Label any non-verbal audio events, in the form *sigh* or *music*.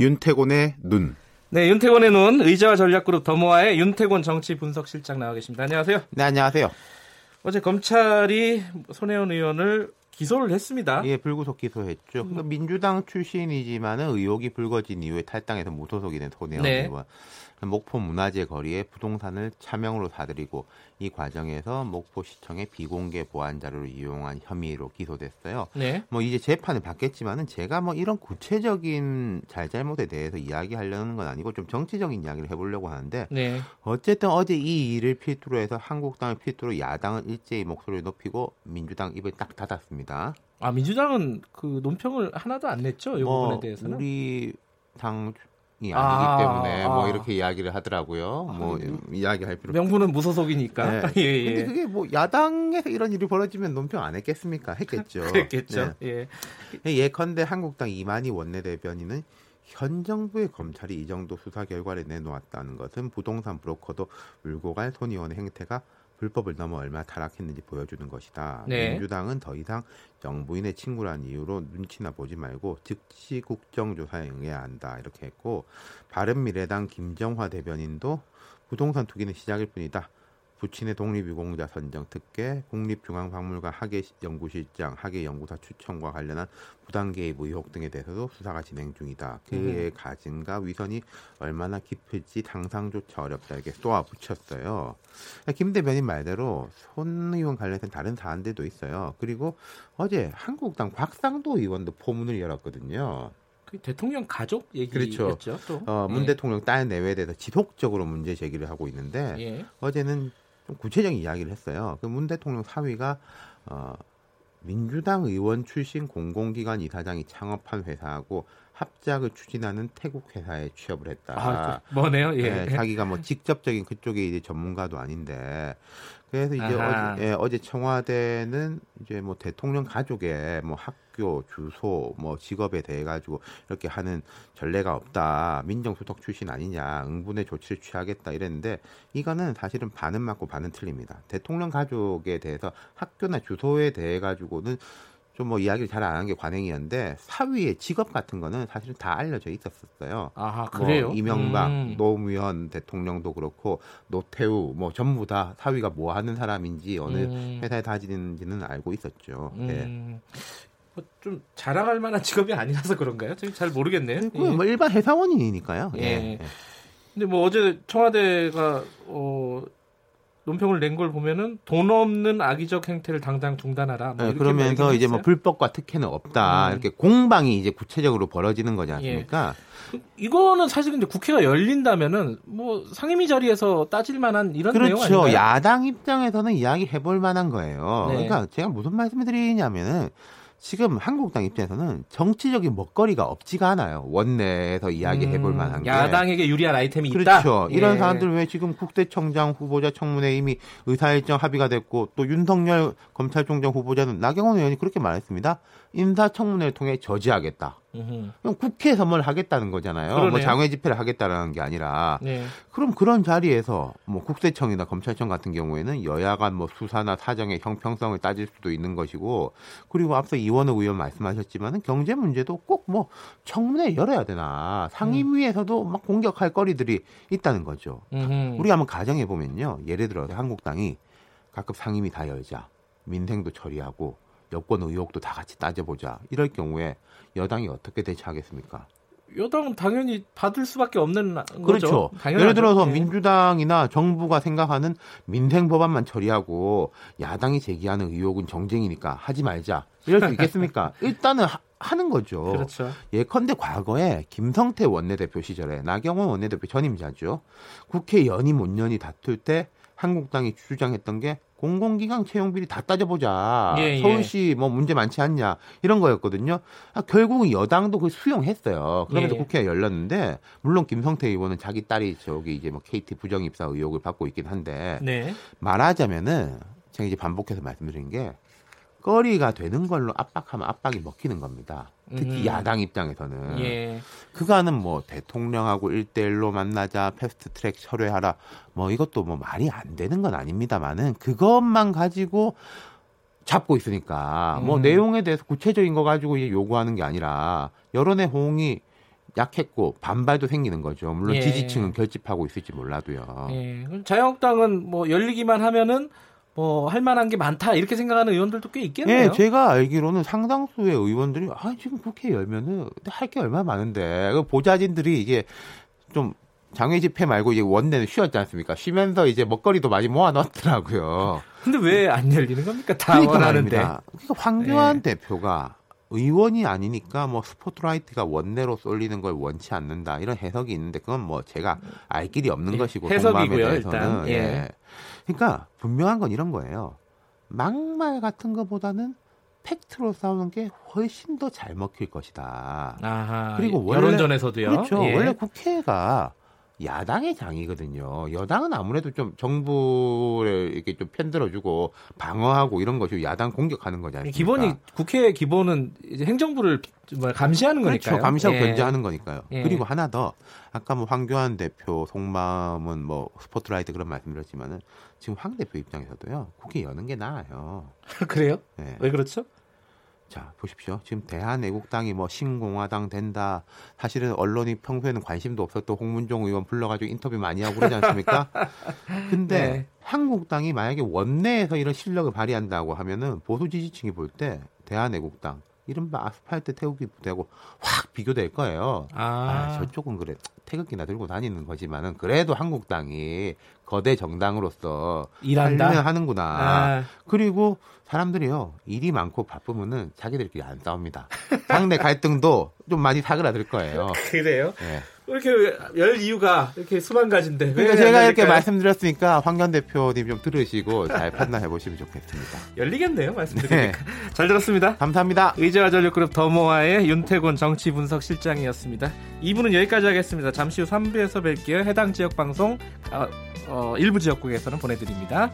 윤태곤의 눈. 네, 윤태곤의 눈 의자와 전략그룹 더모아의 윤태곤 정치 분석실장 나와 계십니다. 안녕하세요. 네, 안녕하세요. 어제 검찰이 손혜원 의원을 기소를 했습니다. 예, 불구속 기소했죠. 음. 민주당 출신이지만은 의혹이 불거진 이후에 탈당해서 무소속이 된 손혜원 네. 의원. 목포 문화재 거리에 부동산을 차명으로 사들이고 이 과정에서 목포시청의 비공개 보안 자료를 이용한 혐의로 기소됐어요. 네. 뭐 이제 재판을 받겠지만은 제가 뭐 이런 구체적인 잘잘못에 대해서 이야기하려는 건 아니고 좀 정치적인 이야기를 해보려고 하는데 네. 어쨌든 어제 이 일을 필두로 해서 한국당을 필두로 야당은 일제히 목소리를 높이고 민주당 입을 딱 닫았습니다. 아 민주당은 그 논평을 하나도 안 냈죠 이 뭐, 부분에 대해서는 우리 당이 아, 니기 때문에 뭐 아. 뭐 이렇게 이야기를 하더라고요. 아, 뭐 음. 이야기할 필요 명분은 무소속이니까. 네. *laughs* 예, 예. 근데 그게 뭐 야당에서 이런 일이 벌어지면 논평 안 했겠습니까? 했겠죠. *laughs* 했겠죠. 네. 예. 예컨대 한국당 이만희 원내대변인은 현 정부의 검찰이 이 정도 수사 결과를 내놓았다는 것은 부동산 브로커도 울고 갈 손의원의 행태가 불법을 넘어 얼마나 타락했는지 보여주는 것이다. 네. 민주당은 더 이상 정부인의 친구란 이유로 눈치나 보지 말고 즉시 국정조사에 응해야 한다. 이렇게 했고 바른미래당 김정화 대변인도 부동산 투기는 시작일 뿐이다. 부친의 독립유공자 선정 특혜, 국립중앙박물관 학예연구실장, 학예연구사 추천과 관련한 부당 개입 의혹 등에 대해서도 수사가 진행 중이다. 그의 음. 가진과 위선이 얼마나 깊을지 상상조차 어렵다 이렇게 쏘아 붙였어요. 김 대변인 말대로 손 의원 관련된 다른 사안들도 있어요. 그리고 어제 한국당 곽상도 의원도 포문을 열었거든요. 그 대통령 가족 얘기였죠. 그렇죠. 또. 어, 문 예. 대통령 딸 내외에 대해서 지속적으로 문제 제기를 하고 있는데 예. 어제는 좀 구체적인 이야기를 했어요. 그 문 대통령 사위가 어, 민주당 의원 출신 공공기관 이사장이 창업한 회사하고 합작을 추진하는 태국 회사에 취업을 했다. 아, 뭐네요? 예. 네, 자기가 뭐 직접적인 그쪽에 이제 전문가도 아닌데 그래서 이제 어제, 예, 어제 청와대는 이제 뭐 대통령 가족의 뭐 학교 주소 뭐 직업에 대해 가지고 이렇게 하는 전례가 없다 민정수석 출신 아니냐 응분의 조치를 취하겠다 이랬는데 이거는 사실은 반은 맞고 반은 틀립니다 대통령 가족에 대해서 학교나 주소에 대해 가지고는 좀 뭐 이야기를 잘 안 한 게 관행이었는데 사위의 직업 같은 거는 사실은 다 알려져 있었었어요. 아하, 뭐 그래요? 뭐 이명박, 음. 노무현 대통령도 그렇고 노태우 뭐 전부 다 사위가 뭐 하는 사람인지 어느 음. 회사에 다니는지는 알고 있었죠. 음. 네. 뭐좀 자랑할 만한 직업이 아니라서 그런가요? 잘 모르겠네요. 예. 뭐 일반 회사원이니까요. 예. 예. 근데 뭐 어제 청와대가 어 논평을 낸 걸 보면은 돈 없는 악의적 행태를 당장 중단하라. 뭐 네, 그러면서 이제 뭐 불법과 특혜는 없다. 음. 이렇게 공방이 이제 구체적으로 벌어지는 거지 않습니까? 예. 이거는 사실 근데 국회가 열린다면은 뭐 상임위 자리에서 따질 만한 이런 그렇죠. 내용 아닌가요? 야당 입장에서는 이야기 해볼 만한 거예요. 네. 그러니까 제가 무슨 말씀을 드리냐면은 지금 한국당 입장에서는 정치적인 먹거리가 없지가 않아요. 원내에서 이야기해 볼 음, 만한 게. 야당에게 유리한 아이템이 그렇죠. 있다. 그렇죠. 이런 예. 사람들 왜 지금 국대청장 후보자 청문회 이미 의사일정 합의가 됐고 또 윤석열 검찰총장 후보자는 나경원 의원이 그렇게 말했습니다. 인사청문회를 통해 저지하겠다. 그럼 국회에서 뭘 하겠다는 거잖아요. 뭐 그러네요. 뭐 장외 집회를 하겠다라는 게 아니라. 네. 그럼 그런 자리에서 뭐 국세청이나 검찰청 같은 경우에는 여야간 뭐 수사나 사정의 형평성을 따질 수도 있는 것이고 그리고 앞서 이원호 의원 말씀하셨지만은 경제 문제도 꼭 뭐 청문회 열어야 되나 상임위에서도 막 공격할 거리들이 있다는 거죠. 음흠. 우리가 한번 가정해 보면요. 예를 들어서 한국당이 각급 상임위 다 열자. 민생도 처리하고 여권 의혹도 다 같이 따져보자. 이럴 경우에 여당이 어떻게 대처하겠습니까? 여당은 당연히 받을 수밖에 없는 거죠. 그렇죠. 당연하죠. 예를 들어서 네. 민주당이나 정부가 생각하는 민생 법안만 처리하고 야당이 제기하는 의혹은 정쟁이니까 하지 말자. 이럴 수 있겠습니까? *laughs* 일단은 하, 는 거죠. 그렇죠. 예컨대 과거에 김성태 원내대표 시절에 나경원 원내대표 전임자죠. 국회 연임 5년이 다툴 때 한국당이 주장했던 게 공공기관 채용 비리 다 따져보자. 예, 예. 서울시 뭐 문제 많지 않냐 이런 거였거든요. 아, 결국은 여당도 그 수용했어요. 그러면서 예, 예. 국회가 열렸는데 물론 김성태 의원은 자기 딸이 저기 이제 뭐 KT 부정 입사 의혹을 받고 있긴 한데 네. 말하자면은 제가 이제 반복해서 말씀드린 게 거리가 되는 걸로 압박하면 압박이 먹히는 겁니다. 특히 음. 야당 입장에서는 예. 그간은 뭐 대통령하고 일대일로 만나자 패스트 트랙 철회하라 뭐 이것도 뭐 말이 안 되는 건 아닙니다만은 그것만 가지고 잡고 있으니까 뭐 음. 뭐 내용에 대해서 구체적인 거 가지고 요구하는 게 아니라 여론의 호응이 약했고 반발도 생기는 거죠. 물론 예. 지지층은 결집하고 있을지 몰라도요. 예. 자유한국당은 뭐 열리기만 하면은 뭐 할 만한 게 많다 이렇게 생각하는 의원들도 꽤 있겠네요. 예, 제가 알기로는 상당수의 의원들이 아 지금 국회 열면은 할 게 얼마나 많은데 그 보좌진들이 이게 좀 장외 집회 말고 이제 원내는 쉬었지 않습니까? 쉬면서 이제 먹거리도 많이 모아놨더라고요. 근데 왜 안 열리는 겁니까? 다 그러니까 원하는데. 그러니까 황교안 예. 대표가 의원이 아니니까 뭐 스포트라이트가 원내로 쏠리는 걸 원치 않는다 이런 해석이 있는데 그건 뭐 제가 알 길이 없는 예, 것이고 해석이고요, 일단. 예. 예. 그러니까 분명한 건 이런 거예요. 막말 같은 것보다는 팩트로 싸우는 게 훨씬 더 잘 먹힐 것이다. 아하. 그리고 원래- 여론전에서도요. 그렇죠. 예. 원래 국회가 야당의 장이거든요. 여당은 아무래도 좀 정부를 이렇게 좀 편들어주고 방어하고 이런 것이 야당 공격하는 않습니까? 기본이 국회의 기본은 이제 행정부를 뭐 감시하는 거니까요. 그렇죠. 감시하고 예. 견제하는 거니까요. 예. 그리고 하나 더 아까 뭐 황교안 대표 속마음은 뭐 스포트라이트 그런 말씀드렸지만은 지금 황 대표 입장에서도요. 국회 여는 게 나아요. *laughs* 그래요? 네. 왜 그렇죠? 자 보십시오. 지금 대한애국당이 뭐 신공화당 된다. 사실은 언론이 평소에는 관심도 없었던 홍문종 의원 불러가지고 인터뷰 많이 하고 그러지 않습니까? *laughs* 근데 네. 한국당이 만약에 원내에서 이런 실력을 발휘한다고 하면은 보수 지지층이 볼 때 대한애국당 이른바 아스팔트 태우기 부대하고 확 비교될 거예요. 아, 아, 저쪽은 그래 태극기나 들고 다니는 거지만은 그래도 한국당이 거대 정당으로서 일한다. 하는구나. 아, 그리고 사람들이요 일이 많고 바쁘면은 자기들끼리 안 싸웁니다. *laughs* 당내 갈등도 좀 많이 사그라들 거예요. *laughs* 그래요? 예. 이렇게 열 이유가 이렇게 수만 가지인데. 왜 그러니까 안 제가 이렇게? 말씀드렸으니까 황교안 대표님 좀 들으시고 잘 판단해 보시면 좋겠습니다. *laughs* 열리겠네요, 말씀드리니까. 네. 잘 들었습니다. 감사합니다. 의제와 전력그룹 더모아의 윤태곤 정치분석실장이었습니다. 2부는 여기까지 하겠습니다. 잠시 후 3부에서 뵐게요. 해당 지역 방송 어, 어, 일부 지역국에서는 보내드립니다.